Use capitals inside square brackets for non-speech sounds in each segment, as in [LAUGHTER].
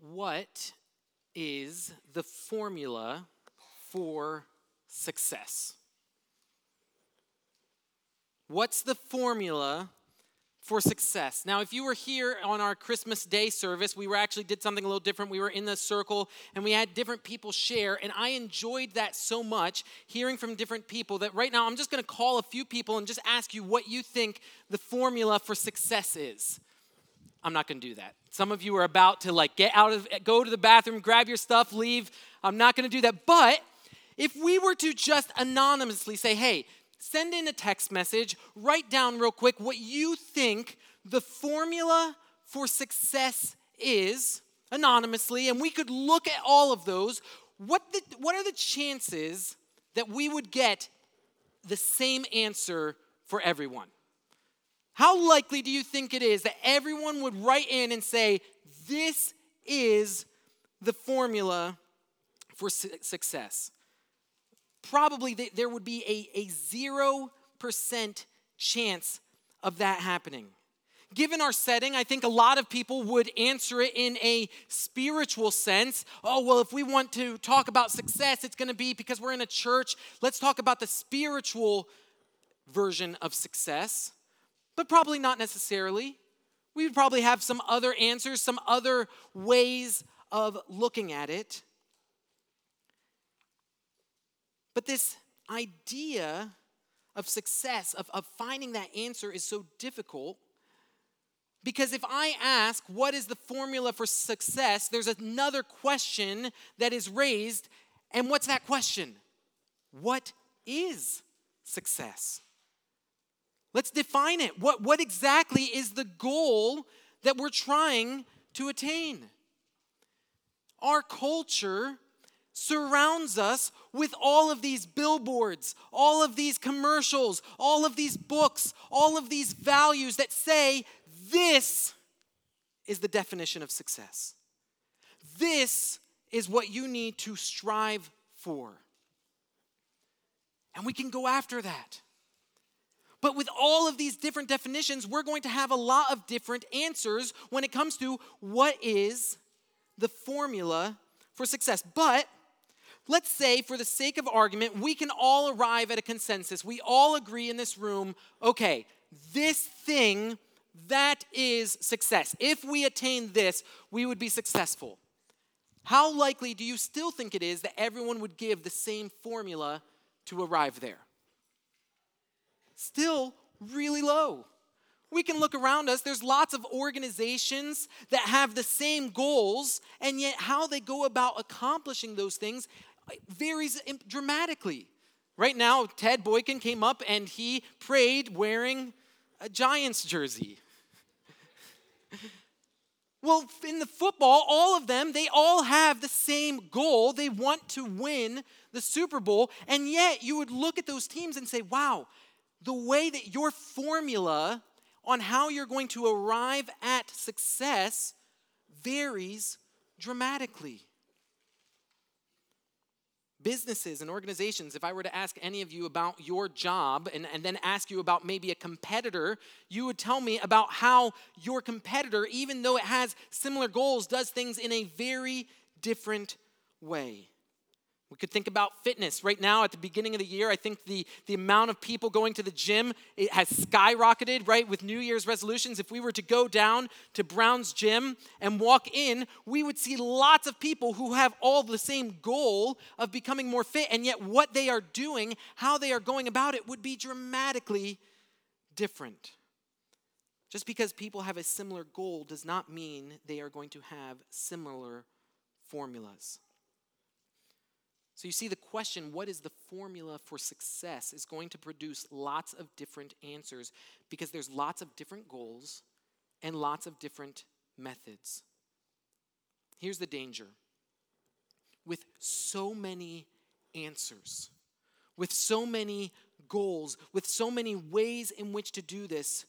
what is the formula for success? What's the formula for success? Now, if you were here on our Christmas Day service, we were actually did something a little different. We were in the circle and we had different people share, and I enjoyed that so much, hearing from different people that right now I'm just going to call a few people and just ask you what you think the formula for success is. I'm not going to do that. Some of you are about to like get out of go to the bathroom, grab your stuff, leave. I'm not going to do that. But if we were to just anonymously say, "Hey, send in a text message, write down real quick what you think the formula for success is anonymously, and we could look at all of those. What, the, what are the chances that we would get the same answer for everyone? How likely do you think it is that everyone would write in and say, This is the formula for su- success? Probably th- there would be a, a 0% chance of that happening. Given our setting, I think a lot of people would answer it in a spiritual sense. Oh, well, if we want to talk about success, it's going to be because we're in a church. Let's talk about the spiritual version of success but probably not necessarily. We would probably have some other answers, some other ways of looking at it. But this idea of success, of, of finding that answer, is so difficult because if I ask, what is the formula for success, there's another question that is raised. And what's that question? What is success? Let's define it. What, what exactly is the goal that we're trying to attain? Our culture surrounds us with all of these billboards, all of these commercials, all of these books, all of these values that say this is the definition of success. This is what you need to strive for. And we can go after that. But with all of these different definitions, we're going to have a lot of different answers when it comes to what is the formula for success. But let's say, for the sake of argument, we can all arrive at a consensus. We all agree in this room okay, this thing, that is success. If we attain this, we would be successful. How likely do you still think it is that everyone would give the same formula to arrive there? Still really low. We can look around us, there's lots of organizations that have the same goals, and yet how they go about accomplishing those things varies dramatically. Right now, Ted Boykin came up and he prayed wearing a Giants jersey. [LAUGHS] well, in the football, all of them, they all have the same goal. They want to win the Super Bowl, and yet you would look at those teams and say, wow, the way that your formula on how you're going to arrive at success varies dramatically. Businesses and organizations, if I were to ask any of you about your job and, and then ask you about maybe a competitor, you would tell me about how your competitor, even though it has similar goals, does things in a very different way. We could think about fitness. Right now, at the beginning of the year, I think the, the amount of people going to the gym it has skyrocketed, right? With New Year's resolutions. If we were to go down to Brown's gym and walk in, we would see lots of people who have all the same goal of becoming more fit, and yet what they are doing, how they are going about it, would be dramatically different. Just because people have a similar goal does not mean they are going to have similar formulas. So you see, the question, what is the formula for success, is going to produce lots of different answers because there's lots of different goals and lots of different methods. Here's the danger with so many answers, with so many goals, with so many ways in which to do this,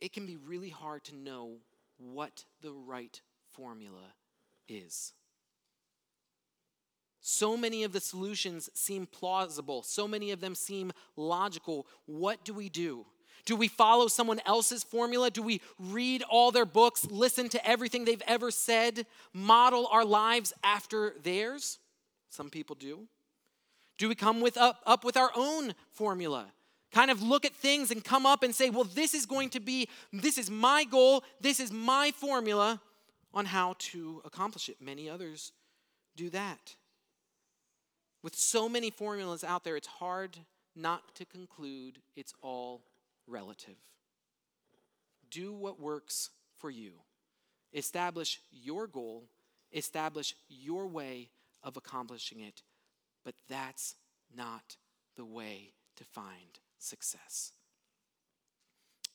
it can be really hard to know what the right formula is. So many of the solutions seem plausible. So many of them seem logical. What do we do? Do we follow someone else's formula? Do we read all their books, listen to everything they've ever said, model our lives after theirs? Some people do. Do we come with up, up with our own formula? Kind of look at things and come up and say, well, this is going to be, this is my goal, this is my formula on how to accomplish it. Many others do that. With so many formulas out there, it's hard not to conclude it's all relative. Do what works for you. Establish your goal, establish your way of accomplishing it, but that's not the way to find success.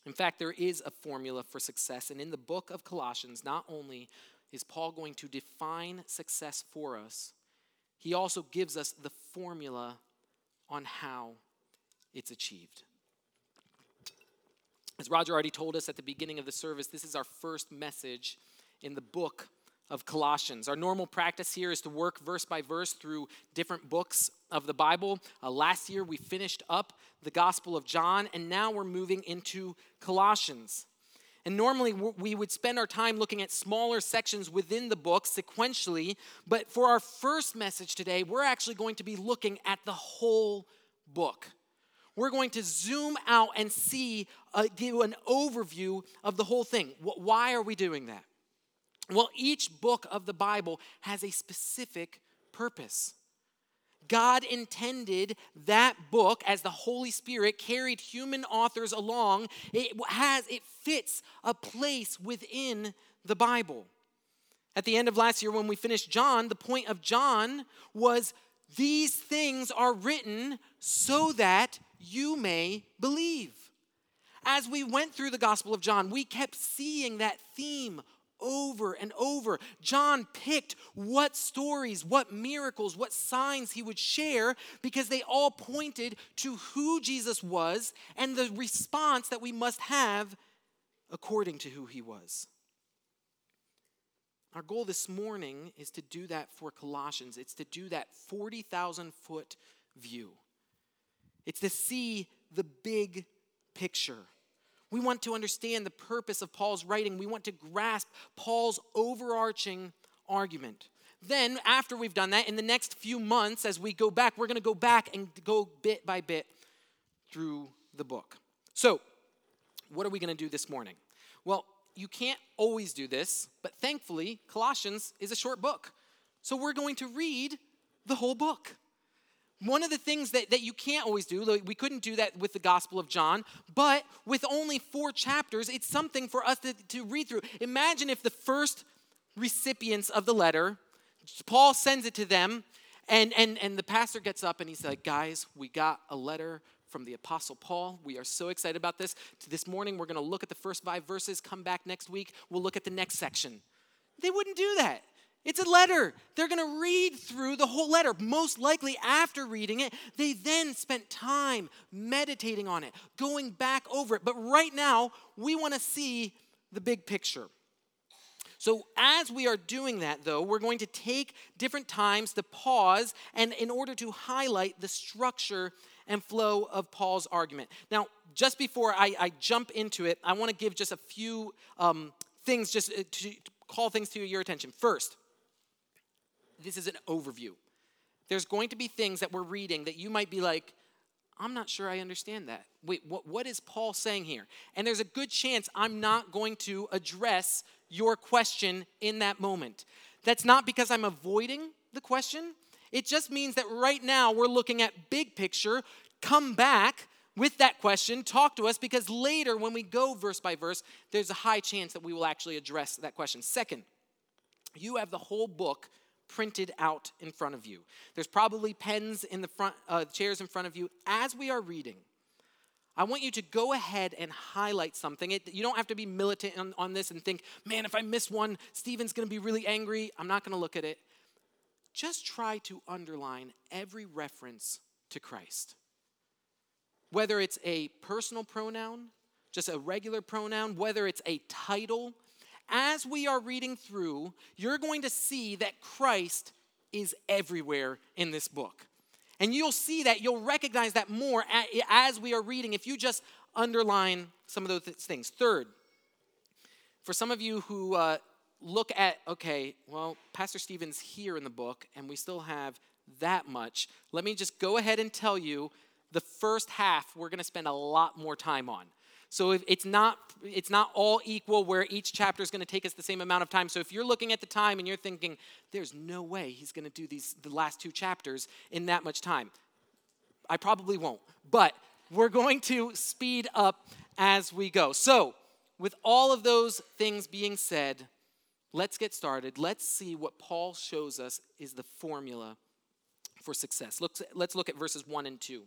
In fact, there is a formula for success, and in the book of Colossians, not only is Paul going to define success for us, he also gives us the formula on how it's achieved. As Roger already told us at the beginning of the service, this is our first message in the book of Colossians. Our normal practice here is to work verse by verse through different books of the Bible. Uh, last year we finished up the Gospel of John, and now we're moving into Colossians. And normally we would spend our time looking at smaller sections within the book sequentially, but for our first message today, we're actually going to be looking at the whole book we're going to zoom out and see, uh, give an overview of the whole thing. Why are we doing that? Well, each book of the Bible has a specific purpose. God intended that book as the Holy Spirit carried human authors along. It has it fits a place within the Bible. At the end of last year when we finished John, the point of John was these things are written so that you may believe. As we went through the Gospel of John, we kept seeing that theme over and over. John picked what stories, what miracles, what signs he would share because they all pointed to who Jesus was and the response that we must have according to who he was. Our goal this morning is to do that for Colossians. It's to do that 40,000 foot view. It's to see the big picture. We want to understand the purpose of Paul's writing. We want to grasp Paul's overarching argument. Then, after we've done that, in the next few months, as we go back, we're going to go back and go bit by bit through the book. So, what are we going to do this morning? Well, you can't always do this, but thankfully, Colossians is a short book. So, we're going to read the whole book. One of the things that, that you can't always do, we couldn't do that with the Gospel of John, but with only four chapters, it's something for us to, to read through. Imagine if the first recipients of the letter, Paul sends it to them, and, and, and the pastor gets up and he's like, Guys, we got a letter from the Apostle Paul. We are so excited about this. This morning, we're going to look at the first five verses. Come back next week, we'll look at the next section. They wouldn't do that. It's a letter. They're going to read through the whole letter. Most likely, after reading it, they then spent time meditating on it, going back over it. But right now, we want to see the big picture. So, as we are doing that, though, we're going to take different times to pause and in order to highlight the structure and flow of Paul's argument. Now, just before I, I jump into it, I want to give just a few um, things just uh, to call things to your attention. First, this is an overview. There's going to be things that we're reading that you might be like, I'm not sure I understand that. Wait, what, what is Paul saying here? And there's a good chance I'm not going to address your question in that moment. That's not because I'm avoiding the question. It just means that right now we're looking at big picture. Come back with that question, talk to us, because later when we go verse by verse, there's a high chance that we will actually address that question. Second, you have the whole book printed out in front of you. There's probably pens in the front, uh, chairs in front of you. As we are reading, I want you to go ahead and highlight something. It, you don't have to be militant on, on this and think, man, if I miss one, Stephen's going to be really angry. I'm not going to look at it. Just try to underline every reference to Christ. Whether it's a personal pronoun, just a regular pronoun, whether it's a title, as we are reading through, you're going to see that Christ is everywhere in this book. And you'll see that, you'll recognize that more as we are reading if you just underline some of those things. Third, for some of you who uh, look at, okay, well, Pastor Stephen's here in the book, and we still have that much, let me just go ahead and tell you the first half we're going to spend a lot more time on. So it's not it's not all equal where each chapter is going to take us the same amount of time. So if you're looking at the time and you're thinking there's no way he's going to do these the last two chapters in that much time. I probably won't. But we're going to speed up as we go. So, with all of those things being said, let's get started. Let's see what Paul shows us is the formula for success. Let's look at verses 1 and 2.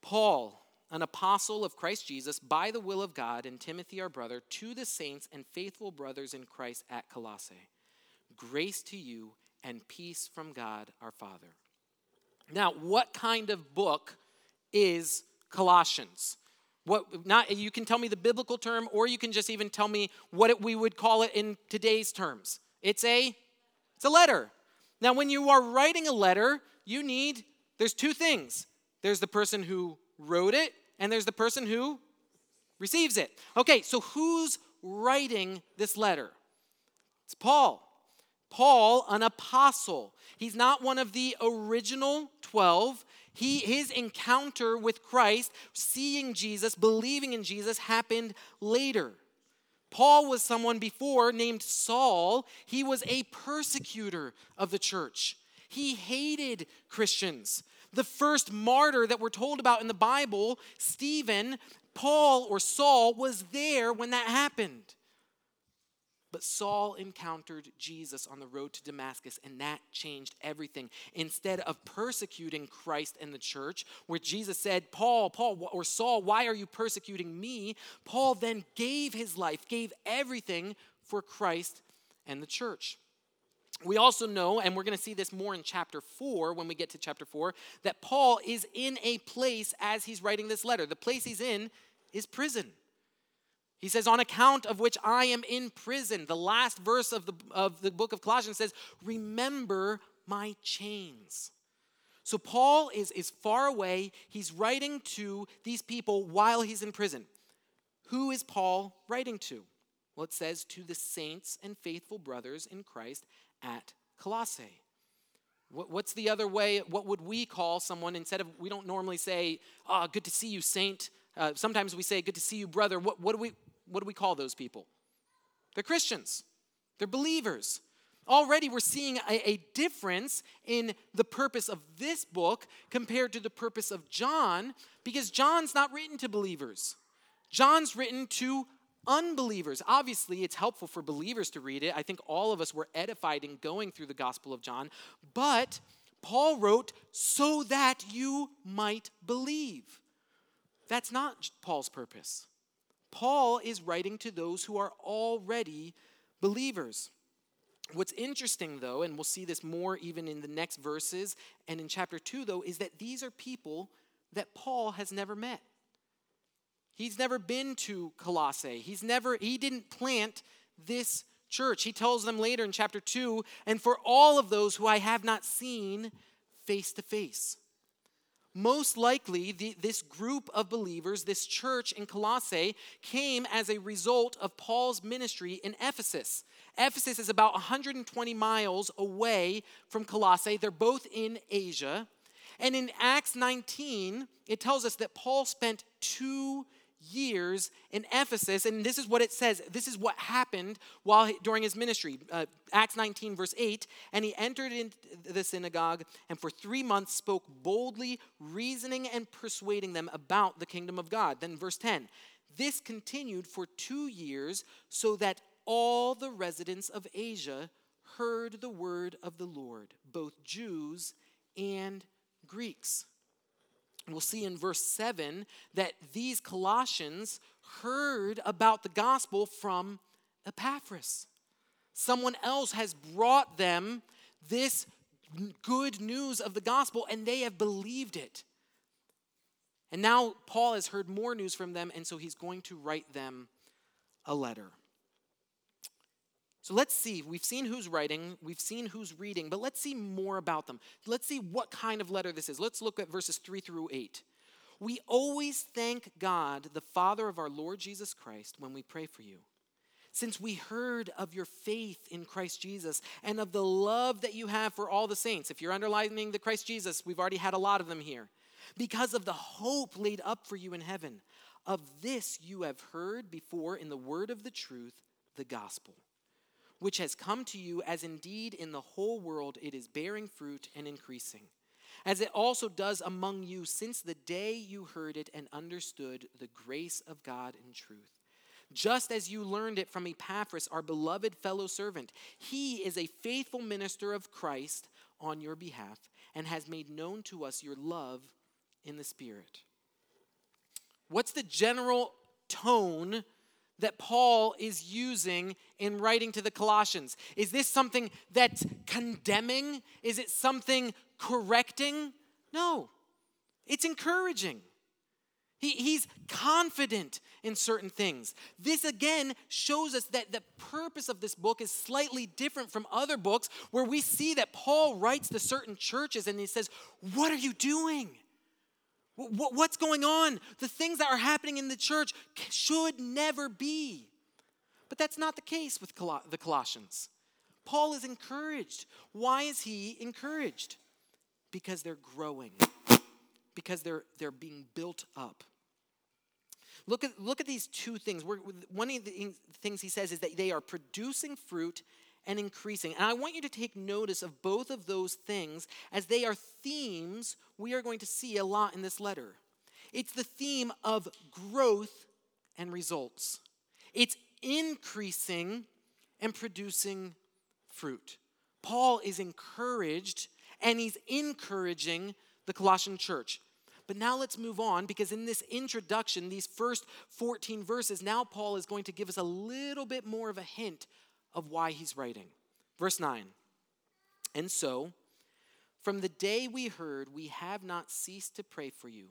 Paul, an apostle of Christ Jesus, by the will of God, and Timothy, our brother, to the saints and faithful brothers in Christ at Colossae. Grace to you and peace from God our Father. Now, what kind of book is Colossians? What not you can tell me the biblical term or you can just even tell me what it, we would call it in today's terms. It's a it's a letter. Now when you are writing a letter, you need there's two things. There's the person who wrote it and there's the person who receives it. Okay, so who's writing this letter? It's Paul. Paul, an apostle. He's not one of the original 12. He, his encounter with Christ, seeing Jesus, believing in Jesus, happened later. Paul was someone before named Saul. He was a persecutor of the church. He hated Christians. The first martyr that we're told about in the Bible, Stephen, Paul or Saul, was there when that happened. But Saul encountered Jesus on the road to Damascus, and that changed everything. Instead of persecuting Christ and the church, where Jesus said, Paul, Paul, or Saul, why are you persecuting me? Paul then gave his life, gave everything for Christ and the church. We also know, and we're going to see this more in chapter 4 when we get to chapter 4, that Paul is in a place as he's writing this letter. The place he's in is prison. He says, On account of which I am in prison. The last verse of the, of the book of Colossians says, Remember my chains. So Paul is, is far away. He's writing to these people while he's in prison. Who is Paul writing to? Well, it says, To the saints and faithful brothers in Christ at Colossae. What's the other way? What would we call someone instead of, we don't normally say, oh, good to see you, saint. Uh, sometimes we say, good to see you, brother. What, what, do we, what do we call those people? They're Christians, they're believers. Already, we're seeing a, a, difference in the purpose of this book compared to the purpose of John, because John's not written to believers. John's written to unbelievers. Obviously, it's helpful for believers to read it. I think all of us were edified in going through the Gospel of John. But Paul wrote, so that you might believe. That's not Paul's purpose. Paul is writing to those who are already believers. What's interesting, though, and we'll see this more even in the next verses and in chapter 2, though, is that these are people that Paul has never met. He's never been to Colossae. He's never, he didn't plant this church. He tells them later in chapter 2 and for all of those who I have not seen face to face. Most likely, the, this group of believers, this church in Colossae, came as a result of Paul's ministry in Ephesus. Ephesus is about 120 miles away from Colossae. They're both in Asia. And in Acts 19, it tells us that Paul spent two years in Ephesus, and this is what it says. This is what happened while during his ministry. Uh, Acts 19, verse 8. And he entered into the synagogue and for three months spoke boldly, reasoning and persuading them about the kingdom of God. Then, verse 10. This continued for two years, so that all the residents of Asia heard the word of the Lord, both Jews and Greeks we'll see in verse 7 that these Colossians heard about the gospel from Epaphras. Someone else has brought them this good news of the gospel and they have believed it. And now Paul has heard more news from them, and so he's going to write them a letter. So let's see. We've seen who's writing, we've seen who's reading, but let's see more about them. Let's see what kind of letter this is. Let's look at verses 3 through 8. We always thank God, the Father of our Lord Jesus Christ, when we pray for you. Since we heard of your faith in Christ Jesus and of the love that you have for all the saints. If you're underlining the Christ Jesus, we've already had a lot of them here. Because of the hope laid up for you in heaven. Of this you have heard before in the word of the truth, the gospel, which has come to you as indeed in the whole world it is bearing fruit and increasing as it also does among you since the day you heard it and understood the grace of God in truth. Just as you learned it from Epaphras, our beloved fellow servant, he is a faithful minister of Christ on your behalf and has made known to us your love in the Spirit. What's the general tone that Paul is using in writing to the Colossians? Is this something that's condemning? Is it something correcting? No, it's encouraging. He, he's confident in certain things. This again shows us that the purpose of this book is slightly different from other books where we see that Paul writes to certain churches and he says, What are you doing? What's going on? The things that are happening in the church should never be. But that's not the case with the Colossians. Paul is encouraged. Why is he encouraged? Because they're growing, because they're, they're being built up. Look at, look at these two things. We're, one of the things he says is that they are producing fruit and increasing. And I want you to take notice of both of those things as they are themes we are going to see a lot in this letter. It's the theme of growth and results, it's increasing and producing fruit. Paul is encouraged and he's encouraging the Colossian church. But now let's move on because in this introduction, these first 14 verses, now Paul is going to give us a little bit more of a hint of why he's writing. Verse 9 And so, from the day we heard, we have not ceased to pray for you,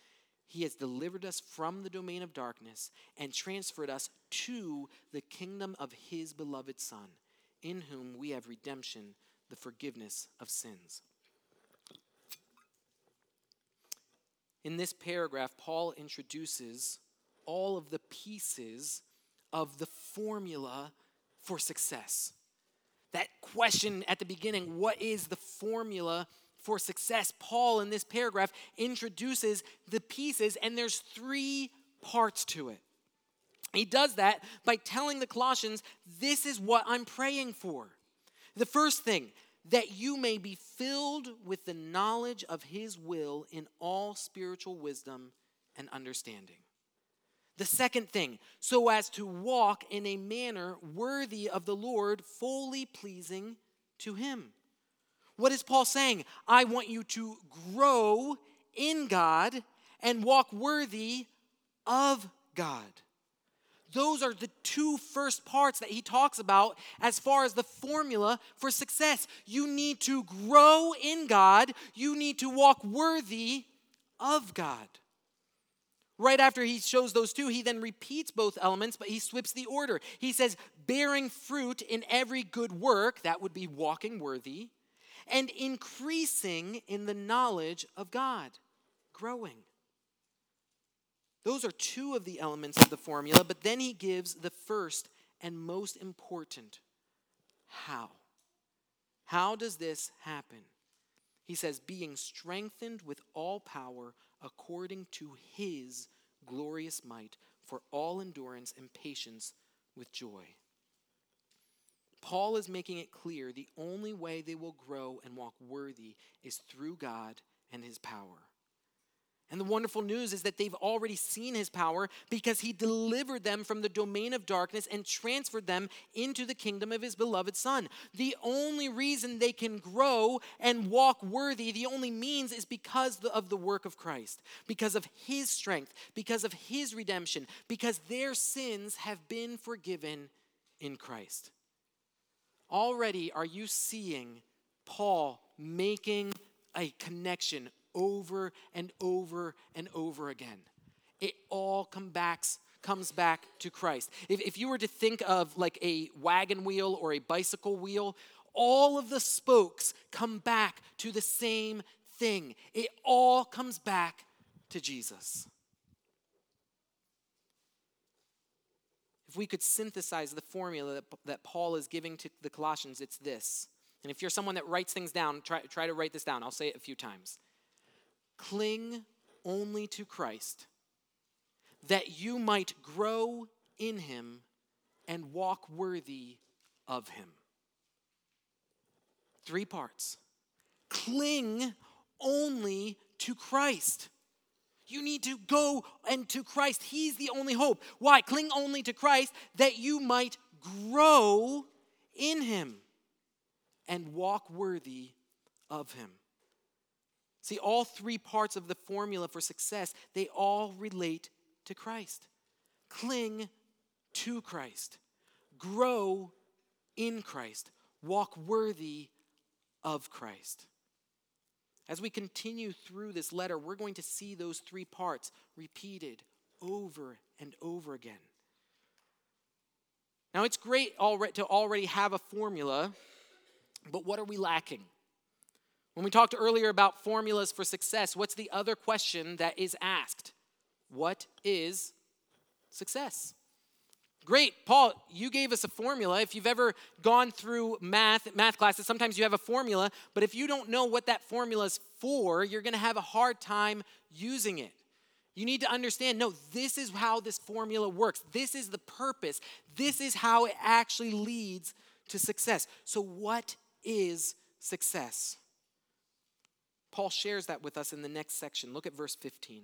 He has delivered us from the domain of darkness and transferred us to the kingdom of His beloved Son in whom we have redemption, the forgiveness of sins. In this paragraph, Paul introduces all of the pieces of the formula for success. That question at the beginning, what is the formula for success? Paul, in this paragraph, introduces the pieces, and there's three parts to it. He does that by telling the Colossians, This is what I'm praying for. The first thing, that you may be filled with the knowledge of His will in all spiritual wisdom and understanding. The second thing, so as to walk in a manner worthy of the Lord, fully pleasing to Him. What is Paul saying? I want you to grow in God and walk worthy of God. Those are the two first parts that he talks about as far as the formula for success. You need to grow in God, you need to walk worthy of God. Right after he shows those two, he then repeats both elements, but he swaps the order. He says, bearing fruit in every good work, that would be walking worthy, and increasing in the knowledge of God, growing. Those are two of the elements of the formula, but then he gives the first and most important how. How does this happen? He says, being strengthened with all power according to his glorious might for all endurance and patience with joy. Paul is making it clear the only way they will grow and walk worthy is through God and his power. And the wonderful news is that they've already seen his power because he delivered them from the domain of darkness and transferred them into the kingdom of his beloved Son. The only reason they can grow and walk worthy, the only means is because of the work of Christ, because of his strength, because of his redemption, because their sins have been forgiven in Christ. Already, are you seeing Paul making a connection over and over and over again. It all come back, comes back to Christ. If, if you were to think of like a wagon wheel or a bicycle wheel, all of the spokes come back to the same thing. It all comes back to Jesus. If we could synthesize the formula that, that Paul is giving to the Colossians, it's this. And if you're someone that writes things down, try, try to write this down. I'll say it a few times. Cling only to Christ, that you might grow in him and walk worthy of him. Three parts. Cling only to Christ. You need to go and to Christ. He's the only hope. Why? Cling only to Christ that you might grow in him and walk worthy of him. See, all three parts of the formula for success, they all relate to Christ. Cling to Christ, grow in Christ, walk worthy of Christ. As we continue through this letter, we're going to see those three parts repeated over and over again. Now, it's great to already have a formula, but what are we lacking? When we talked earlier about formulas for success, what's the other question that is asked? What is success? Great, Paul, you gave us a formula. If you've ever gone through math, math classes, sometimes you have a formula, but if you don't know what that formula is for, you're going to have a hard time using it. You need to understand no, this is how this formula works. This is the purpose. This is how it actually leads to success. So, what is success? Paul shares that with us in the next section. Look at verse 15.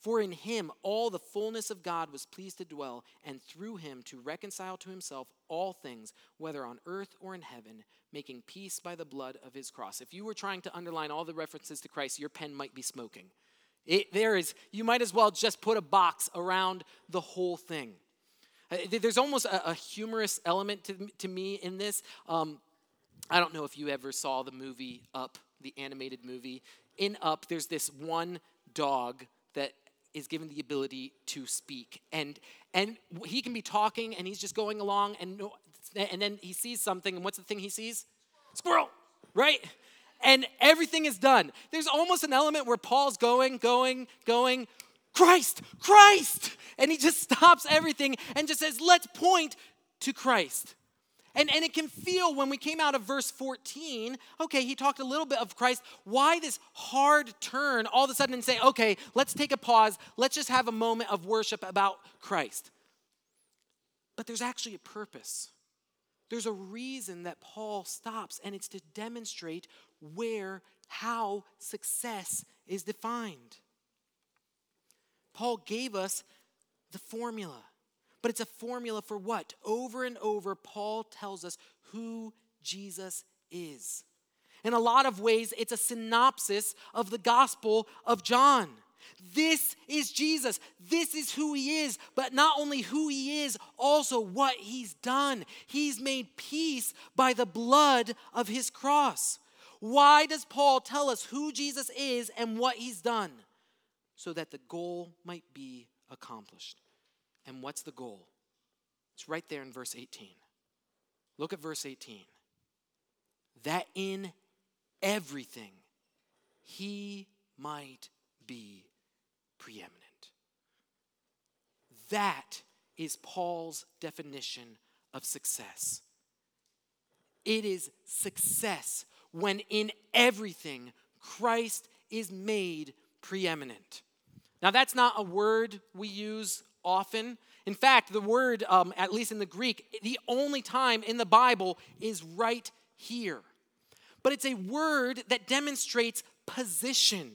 For in him all the fullness of God was pleased to dwell, and through him to reconcile to himself all things, whether on earth or in heaven, making peace by the blood of his cross. If you were trying to underline all the references to Christ, your pen might be smoking. It, there is, you might as well just put a box around the whole thing. Uh, there's almost a, a humorous element to, to me in this. Um, I don't know if you ever saw the movie Up, the animated movie. In Up, there's this one dog that is given the ability to speak. And and he can be talking and he's just going along and and then he sees something and what's the thing he sees? Squirrel, right? And everything is done. There's almost an element where Paul's going, going, going, Christ, Christ. And he just [LAUGHS] stops everything and just says, let's point to Christ. And, and it can feel when we came out of verse 14, okay, he talked a little bit of Christ. Why this hard turn all of a sudden and say, okay, let's take a pause. Let's just have a moment of worship about Christ. But there's actually a purpose. There's a reason that Paul stops, and it's to demonstrate where, how success is defined. Paul gave us the formula. But it's a formula for what? Over and over, Paul tells us who Jesus is. In a lot of ways, it's a synopsis of the Gospel of John. This is Jesus. This is who he is, but not only who he is, also what he's done. He's made peace by the blood of his cross. Why does Paul tell us who Jesus is and what he's done? So that the goal might be accomplished. And what's the goal? It's right there in verse 18. Look at verse 18. That in everything he might be preeminent. That is Paul's definition of success. It is success when in everything Christ is made preeminent. Now, that's not a word we use often. In fact, the word, um, at least in the Greek, the only time in the Bible is right here. But it's a word that demonstrates position.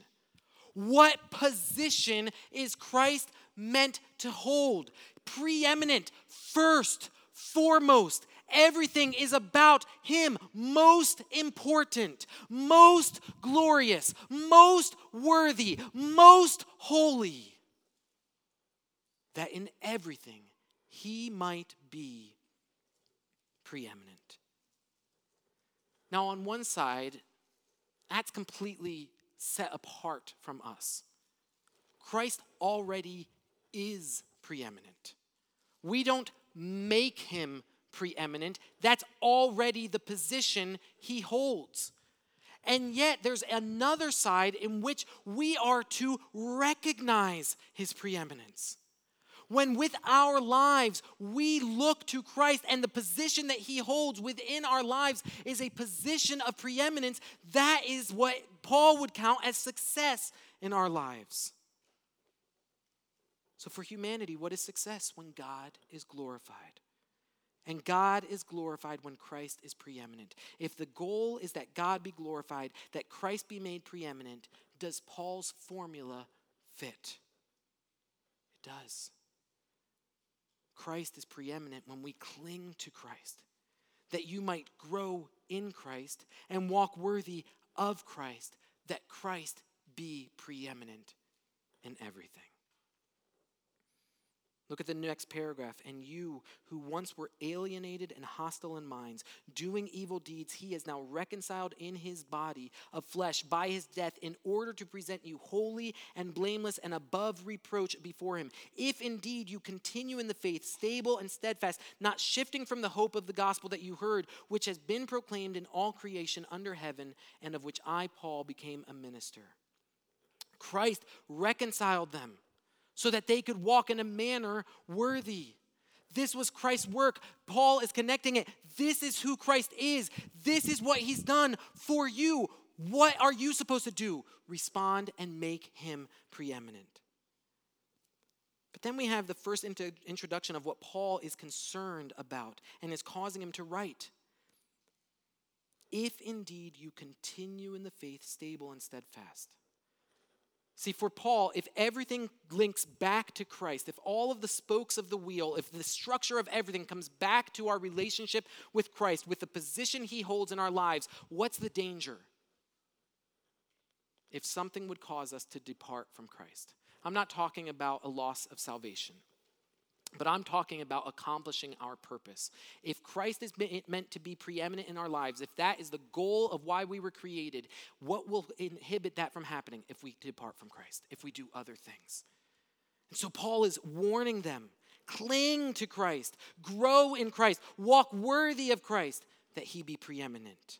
What position is Christ meant to hold? Preeminent, first, foremost. Everything is about Him. Most important, most glorious, most worthy, most holy. That in everything He might be preeminent. Now, on one side, that's completely set apart from us. Christ already is preeminent. We don't make him preeminent, that's already the position he holds. And yet, there's another side in which we are to recognize his preeminence. When with our lives we look to Christ and the position that he holds within our lives is a position of preeminence, that is what Paul would count as success in our lives. So, for humanity, what is success? When God is glorified. And God is glorified when Christ is preeminent. If the goal is that God be glorified, that Christ be made preeminent, does Paul's formula fit? It does. Christ is preeminent when we cling to Christ, that you might grow in Christ and walk worthy of Christ, that Christ be preeminent in everything. Look at the next paragraph. And you who once were alienated and hostile in minds, doing evil deeds, he is now reconciled in his body of flesh by his death in order to present you holy and blameless and above reproach before him. If indeed you continue in the faith, stable and steadfast, not shifting from the hope of the gospel that you heard, which has been proclaimed in all creation under heaven, and of which I, Paul, became a minister. Christ reconciled them so that they could walk in a manner worthy. This was Christ's work. Paul is connecting it. This is who Christ is. This is what he's done for you. What are you supposed to do? Respond and make him preeminent. But then we have the first introduction of what Paul is concerned about and is causing him to write. If indeed you continue in the faith, stable and steadfast. See, for Paul, if everything links back to Christ, if all of the spokes of the wheel, if the structure of everything comes back to our relationship with Christ, with the position he holds in our lives, what's the danger? If something would cause us to depart from Christ. I'm not talking about a loss of salvation. But I'm talking about accomplishing our purpose. If Christ is meant to be preeminent in our lives, if that is the goal of why we were created, what will inhibit that from happening if we depart from Christ, if we do other things? And so Paul is warning them cling to Christ, grow in Christ, walk worthy of Christ, that he be preeminent.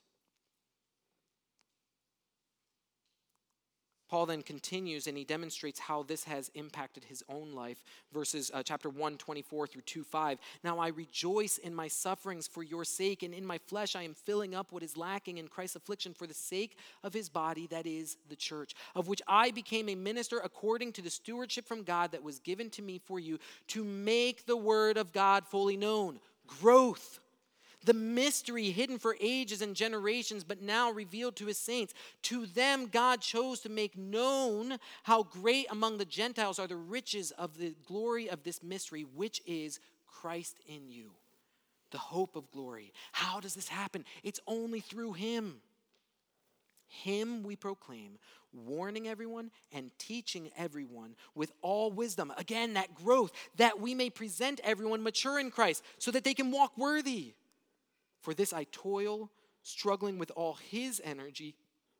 Paul then continues and he demonstrates how this has impacted his own life. Verses uh, chapter 1, 24 through 2, 5. Now I rejoice in my sufferings for your sake, and in my flesh I am filling up what is lacking in Christ's affliction for the sake of his body, that is the church, of which I became a minister according to the stewardship from God that was given to me for you to make the word of God fully known. Growth the mystery hidden for ages and generations, but now revealed to his saints. To them, God chose to make known how great among the Gentiles are the riches of the glory of this mystery, which is Christ in you, the hope of glory. How does this happen? It's only through him. Him we proclaim, warning everyone and teaching everyone with all wisdom. Again, that growth, that we may present everyone mature in Christ so that they can walk worthy. For this I toil, struggling with all his energy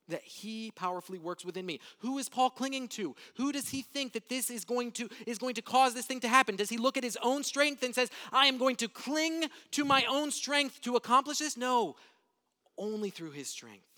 that he powerfully works within me. Who is Paul clinging to? Who does he think that this is going to is going to cause this thing to happen? Does he look at his own strength and says, "I am going to cling to my own strength to accomplish this?" No. Only through his strength.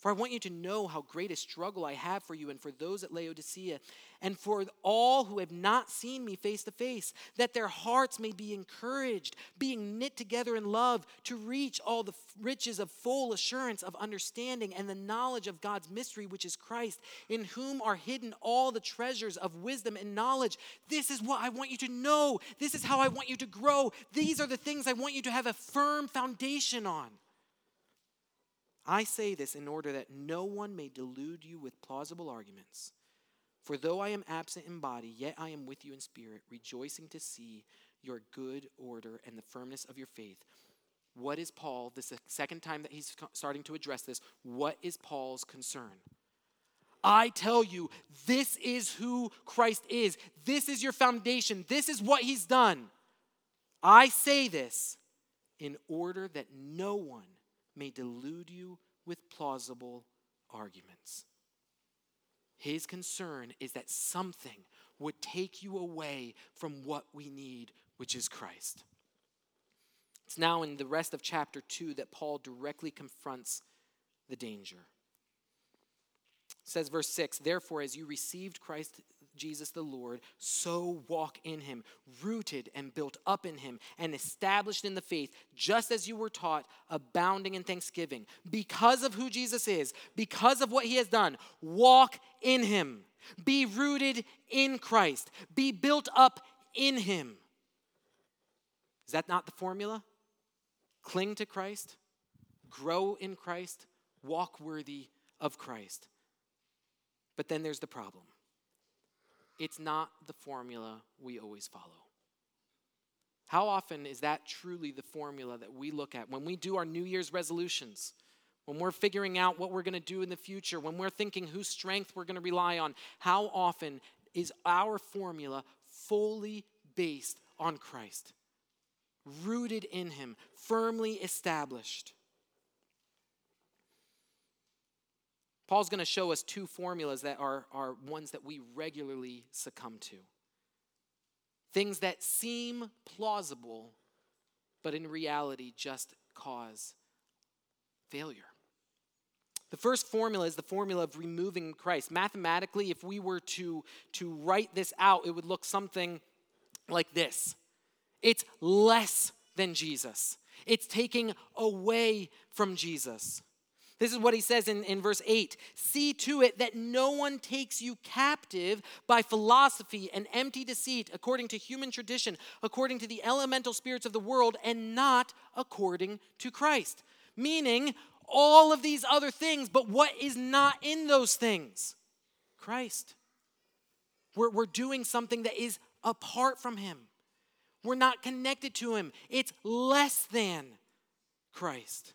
For I want you to know how great a struggle I have for you and for those at Laodicea, and for all who have not seen me face to face, that their hearts may be encouraged, being knit together in love, to reach all the riches of full assurance of understanding and the knowledge of God's mystery, which is Christ, in whom are hidden all the treasures of wisdom and knowledge. This is what I want you to know. This is how I want you to grow. These are the things I want you to have a firm foundation on. I say this in order that no one may delude you with plausible arguments. For though I am absent in body, yet I am with you in spirit, rejoicing to see your good order and the firmness of your faith. What is Paul, this is the second time that he's starting to address this, what is Paul's concern? I tell you, this is who Christ is. This is your foundation. This is what he's done. I say this in order that no one may delude you with plausible arguments. His concern is that something would take you away from what we need, which is Christ. It's now in the rest of chapter 2 that Paul directly confronts the danger. It says, verse 6 Therefore, as you received Christ Jesus the Lord, so walk in him, rooted and built up in him, and established in the faith, just as you were taught, abounding in thanksgiving. Because of who Jesus is, because of what he has done, walk in him. Be rooted in Christ. Be built up in him. Is that not the formula? Cling to Christ, grow in Christ, walk worthy of Christ. But then there's the problem it's not the formula we always follow. How often is that truly the formula that we look at when we do our New Year's resolutions? When we're figuring out what we're going to do in the future, when we're thinking whose strength we're going to rely on, how often is our formula fully based on Christ? Rooted in Him, firmly established. Paul's going to show us two formulas that are, are ones that we regularly succumb to. Things that seem plausible, but in reality just cause failure. The first formula is the formula of removing Christ. Mathematically, if we were to, to write this out, it would look something like this it's less than Jesus, it's taking away from Jesus. This is what he says in, in verse 8 See to it that no one takes you captive by philosophy and empty deceit, according to human tradition, according to the elemental spirits of the world, and not according to Christ. Meaning, all of these other things, but what is not in those things? Christ. We're, we're doing something that is apart from him. We're not connected to him. It's less than Christ.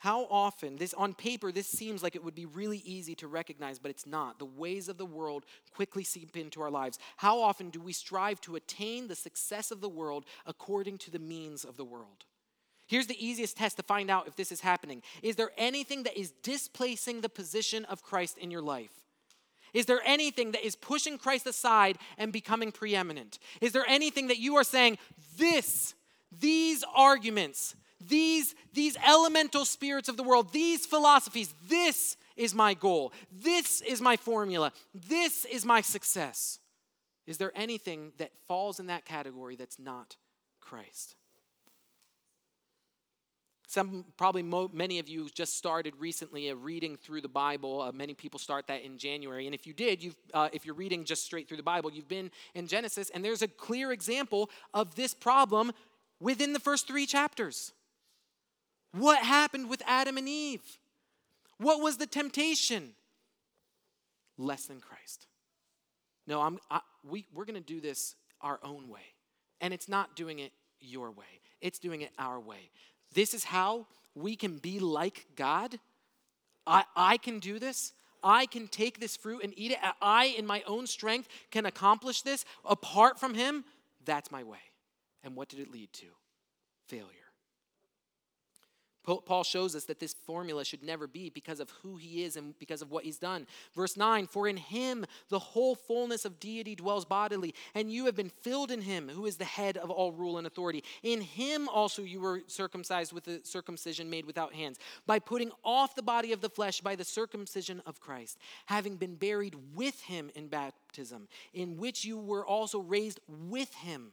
How often, this on paper, this seems like it would be really easy to recognize, but it's not. The ways of the world quickly seep into our lives. How often do we strive to attain the success of the world according to the means of the world? Here's the easiest test to find out if this is happening Is there anything that is displacing the position of Christ in your life? Is there anything that is pushing Christ aside and becoming preeminent? Is there anything that you are saying, this, these arguments, these, these elemental spirits of the world, these philosophies, this is my goal. This is my formula. This is my success. Is there anything that falls in that category that's not Christ? Some, probably mo- many of you just started recently a reading through the Bible. Uh, many people start that in January, and if you did, you've, uh, if you're reading just straight through the Bible, you've been in Genesis, and there's a clear example of this problem within the first three chapters. What happened with Adam and Eve? What was the temptation? Less than Christ. No, I'm, I, we, we're going to do this our own way. And it's not doing it your way, it's doing it our way. This is how we can be like God. I, I can do this. I can take this fruit and eat it. I, in my own strength, can accomplish this apart from Him. That's my way. And what did it lead to? Failure. Paul shows us that this formula should never be because of who he is and because of what he's done. Verse 9 For in him the whole fullness of deity dwells bodily, and you have been filled in him, who is the head of all rule and authority. In him also you were circumcised with the circumcision made without hands, by putting off the body of the flesh by the circumcision of Christ, having been buried with him in baptism, in which you were also raised with him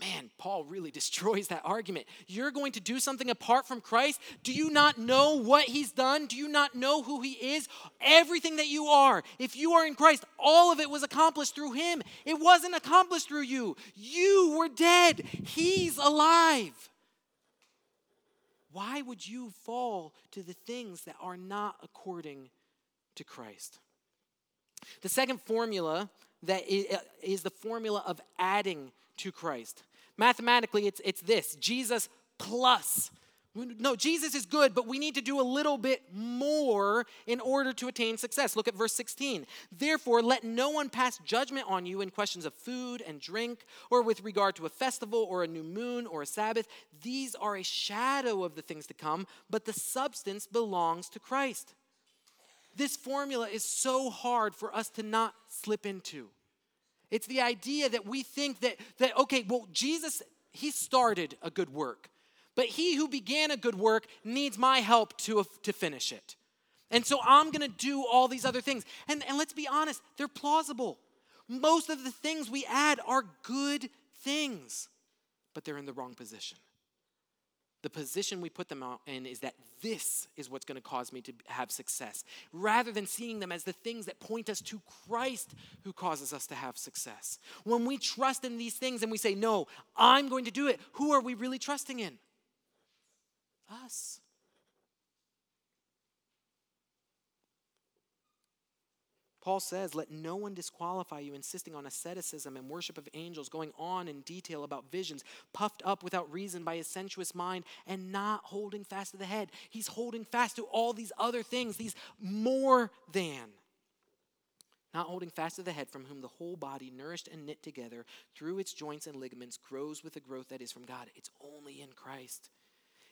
Man, Paul really [LAUGHS] destroys that argument. You're going to do something apart from Christ? Do you not know what he's done? Do you not know who he is? Everything that you are, if you are in Christ, all of it was accomplished through him. It wasn't accomplished through you. You were dead, he's alive. Why would you fall to the things that are not according to Christ? The second formula that uh, is the formula of adding to Christ. Mathematically, it's, it's this Jesus plus. No, Jesus is good, but we need to do a little bit more in order to attain success. Look at verse 16. Therefore, let no one pass judgment on you in questions of food and drink, or with regard to a festival, or a new moon, or a Sabbath. These are a shadow of the things to come, but the substance belongs to Christ. This formula is so hard for us to not slip into. It's the idea that we think that, that okay, well, Jesus, he started a good work, but he who began a good work needs my help to, to finish it. And so I'm gonna do all these other things. And, and let's be honest, they're plausible. Most of the things we add are good things, but they're in the wrong position the position we put them in is that this is what's going to cause me to have success, rather than seeing them as the things that point us to Christ who causes us to have success. When we trust in these things and we say, No, I'm going to do it, who are we really trusting in? Us. Paul says, Let no one disqualify you, insisting on asceticism and worship of angels, going on in detail about visions, puffed up without reason by his sensuous mind, and not holding fast to the head. He's holding fast to all these other things, these more than. Not holding fast to the head, from whom the whole body, nourished and knit together through its joints and ligaments, grows with the growth that is from God. It's only in Christ.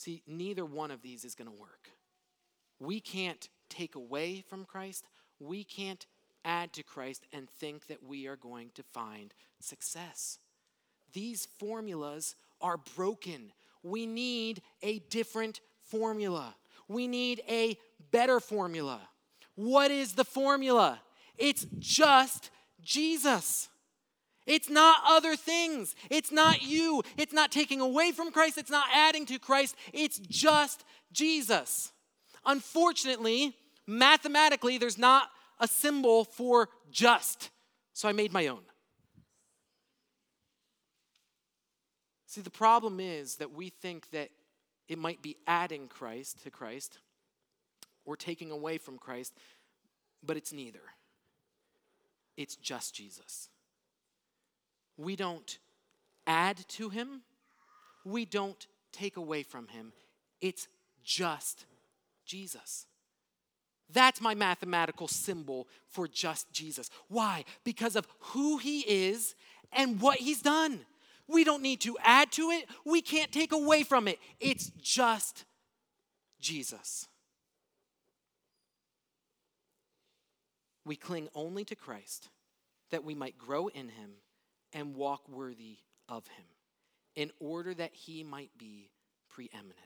See, neither one of these is going to work. We can't take away from Christ, we can't add to Christ and think that we are going to find success. These formulas are broken. We need a different formula. We need a better formula. What is the formula? It's just Jesus. It's not other things. It's not you. It's not taking away from Christ. It's not adding to Christ. It's just Jesus. Unfortunately, mathematically, there's not a symbol for just. So I made my own. See, the problem is that we think that it might be adding Christ to Christ or taking away from Christ, but it's neither. It's just Jesus. We don't add to him, we don't take away from him. It's just Jesus. That's my mathematical symbol for just Jesus. Why? Because of who he is and what he's done. We don't need to add to it, we can't take away from it. It's just Jesus. We cling only to Christ that we might grow in him and walk worthy of him, in order that he might be preeminent.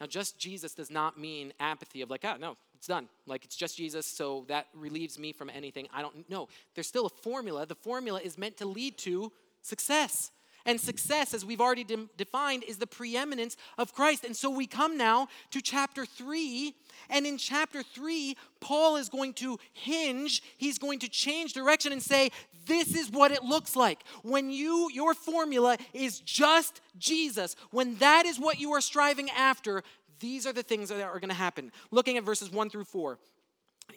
Now, just Jesus does not mean apathy of like, ah, no, it's done. Like, it's just Jesus, so that relieves me from anything. I don't know. There's still a formula. The formula is meant to lead to success. And success, as we've already de- defined, is the preeminence of Christ. And so we come now to chapter three. And in chapter three, Paul is going to hinge, he's going to change direction and say, this is what it looks like. When you your formula is just Jesus, when that is what you are striving after, these are the things that are going to happen. Looking at verses 1 through 4.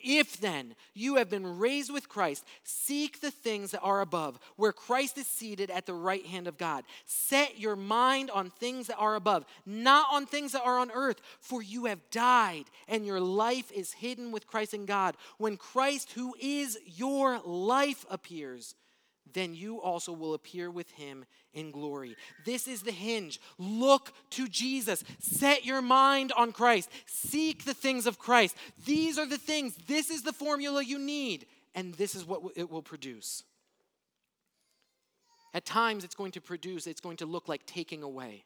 If then you have been raised with Christ, seek the things that are above, where Christ is seated at the right hand of God. Set your mind on things that are above, not on things that are on earth, for you have died, and your life is hidden with Christ in God. When Christ, who is your life, appears, then you also will appear with him in glory. This is the hinge. Look to Jesus. Set your mind on Christ. Seek the things of Christ. These are the things. This is the formula you need, and this is what it will produce. At times, it's going to produce, it's going to look like taking away.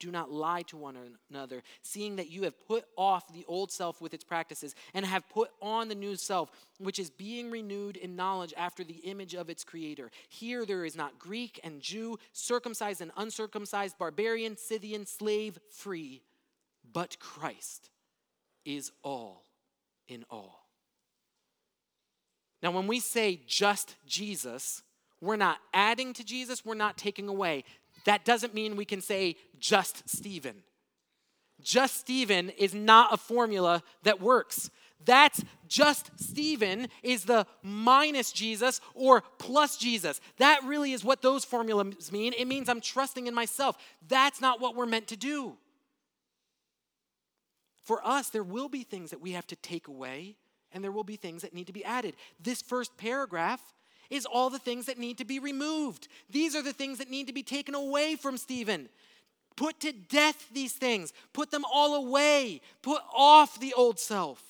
do not lie to one another, seeing that you have put off the old self with its practices and have put on the new self, which is being renewed in knowledge after the image of its creator. Here there is not Greek and Jew, circumcised and uncircumcised, barbarian, Scythian, slave, free, but Christ is all in all. Now, when we say just Jesus, we're not adding to Jesus, we're not taking away that doesn't mean we can say just Stephen. Just Stephen is not a formula that works. That's just Stephen is the minus Jesus or plus Jesus. That really is what those formulas mean. It means I'm trusting in myself. That's not what we're meant to do. For us, there will be things that we have to take away, and there will be things that need to be added. This first paragraph is all the things that need to be removed. These are the things that need to be taken away from Stephen. Put to death these things, put them all away, put off the old self.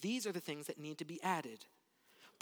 These are the things that need to be added.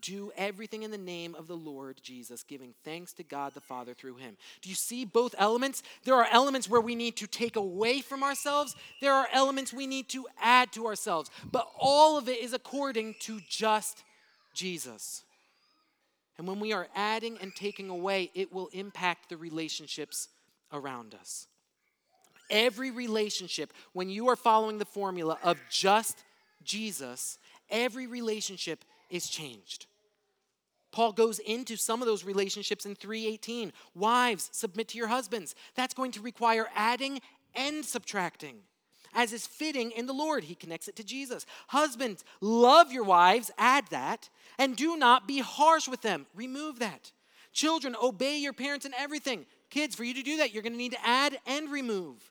do everything in the name of the Lord Jesus, giving thanks to God the Father through him. Do you see both elements? There are elements where we need to take away from ourselves, there are elements we need to add to ourselves. But all of it is according to just Jesus. And when we are adding and taking away, it will impact the relationships around us. Every relationship, when you are following the formula of just Jesus, every relationship is changed. Paul goes into some of those relationships in 318. Wives, submit to your husbands. That's going to require adding and subtracting. As is fitting in the Lord, he connects it to Jesus. Husbands, love your wives, add that, and do not be harsh with them. Remove that. Children, obey your parents in everything. Kids, for you to do that, you're going to need to add and remove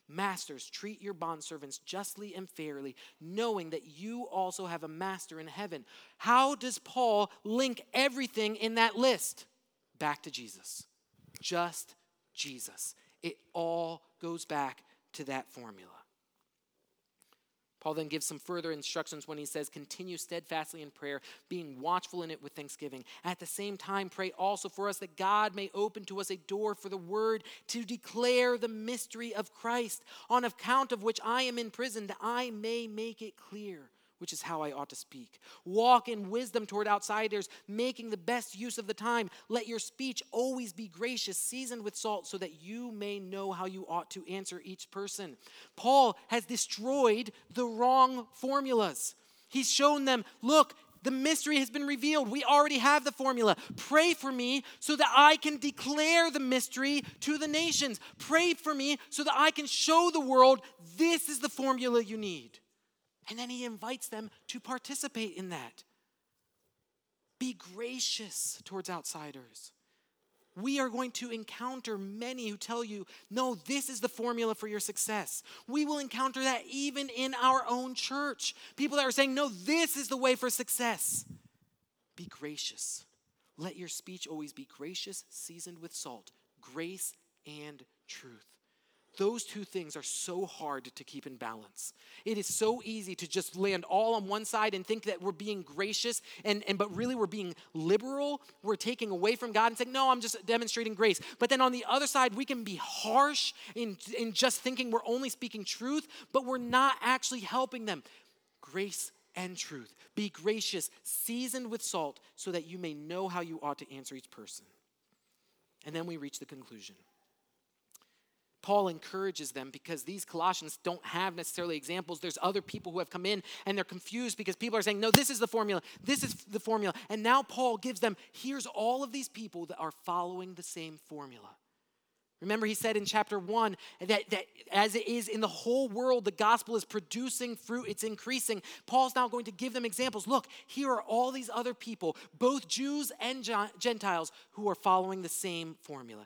Masters, treat your bondservants justly and fairly, knowing that you also have a master in heaven. How does Paul link everything in that list? Back to Jesus. Just Jesus. It all goes back to that formula. Paul then gives some further instructions when he says, Continue steadfastly in prayer, being watchful in it with thanksgiving. At the same time, pray also for us that God may open to us a door for the word to declare the mystery of Christ, on account of which I am in prison, that I may make it clear which is how I ought to speak. Walk in wisdom toward outsiders, making the best use of the time. Let your speech always be gracious, seasoned with salt, so that you may know how you ought to answer each person. Paul has destroyed the wrong formulas. He's shown them, look, the mystery has been revealed. We already have the formula. Pray for me so that I can declare the mystery to the nations. Pray for me so that I can show the world this is the formula you need. And then he invites them to participate in that. Be gracious towards outsiders. We are going to encounter many who tell you, no, this is the formula for your success. We will encounter that even in our own church. People that are saying, no, this is the way for success. Be gracious. Let your speech always be gracious, seasoned with salt, grace and truth. Those two things are so hard to keep in balance. It is so easy to just land all on one side and think that we're being gracious and, and but really we're being liberal. We're taking away from God and saying, no, I'm just demonstrating grace. But then on the other side, we can be harsh in, in just thinking we're only speaking truth, but we're not actually helping them. Grace and truth. Be gracious, seasoned with salt, so that you may know how you ought to answer each person. And then we reach the conclusion. Paul encourages them because these Colossians don't have necessarily examples. There's other people who have come in and they're confused because people are saying, no, this is the formula, this is the formula. And now Paul gives them, here's all of these people that are following the same formula. Remember, he said in chapter one that, that as it is in the whole world, the gospel is producing fruit, it's increasing. Paul's now going to give them examples. Look, here are all these other people, both Jews and Gentiles, who are following the same formula.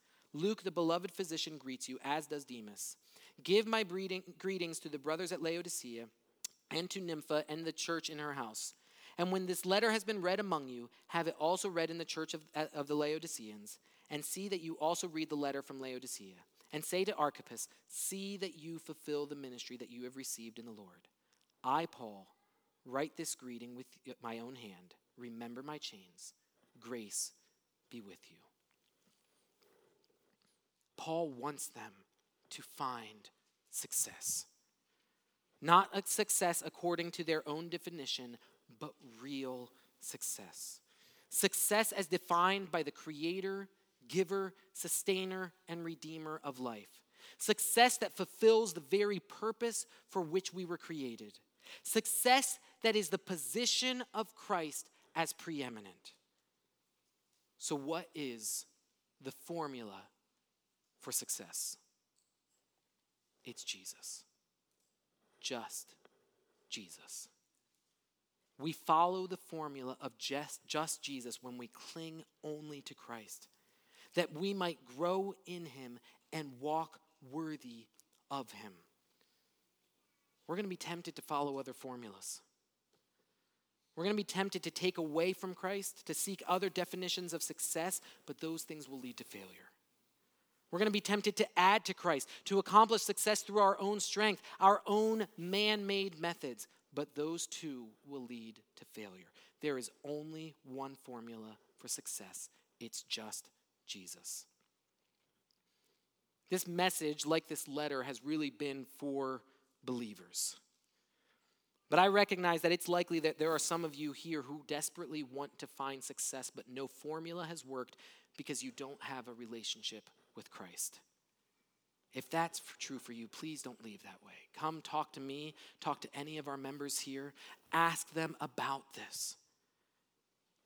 Luke, the beloved physician, greets you, as does Demas. Give my greetings to the brothers at Laodicea and to Nympha and the church in her house. And when this letter has been read among you, have it also read in the church of, of the Laodiceans, and see that you also read the letter from Laodicea. And say to Archippus, See that you fulfill the ministry that you have received in the Lord. I, Paul, write this greeting with my own hand. Remember my chains. Grace be with you. Paul wants them to find success. Not a success according to their own definition, but real success. Success as defined by the creator, giver, sustainer, and redeemer of life. Success that fulfills the very purpose for which we were created. Success that is the position of Christ as preeminent. So, what is the formula for success. It's Jesus. Just Jesus. We follow the formula of just, just Jesus when we cling only to Christ, that we might grow in Him and walk worthy of Him. We're going to be tempted to follow other formulas. We're going to be tempted to take away from Christ, to seek other definitions of success, but those things will lead to failure. We're going to be tempted to add to Christ, to accomplish success through our own strength, our own man made methods. But those two will lead to failure. There is only one formula for success it's just Jesus. This message, like this letter, has really been for believers. But I recognize that it's likely that there are some of you here who desperately want to find success, but no formula has worked because you don't have a relationship with Christ. If that's true for you, please don't leave that way. Come talk to me, talk to any of our members here, ask them about this.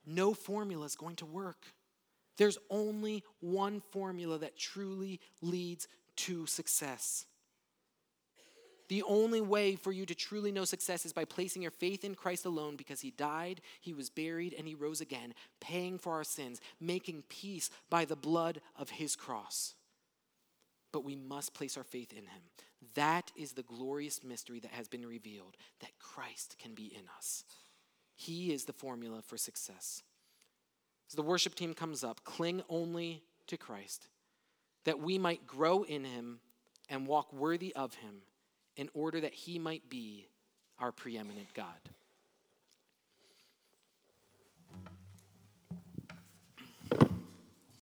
No formula is going to work. There's only one formula that truly leads to success. The only way for you to truly know success is by placing your faith in Christ alone because he died, he was buried, and he rose again, paying for our sins, making peace by the blood of his cross. But we must place our faith in him. That is the glorious mystery that has been revealed that Christ can be in us. He is the formula for success. As the worship team comes up, cling only to Christ, that we might grow in him and walk worthy of him in order that he might be our preeminent God.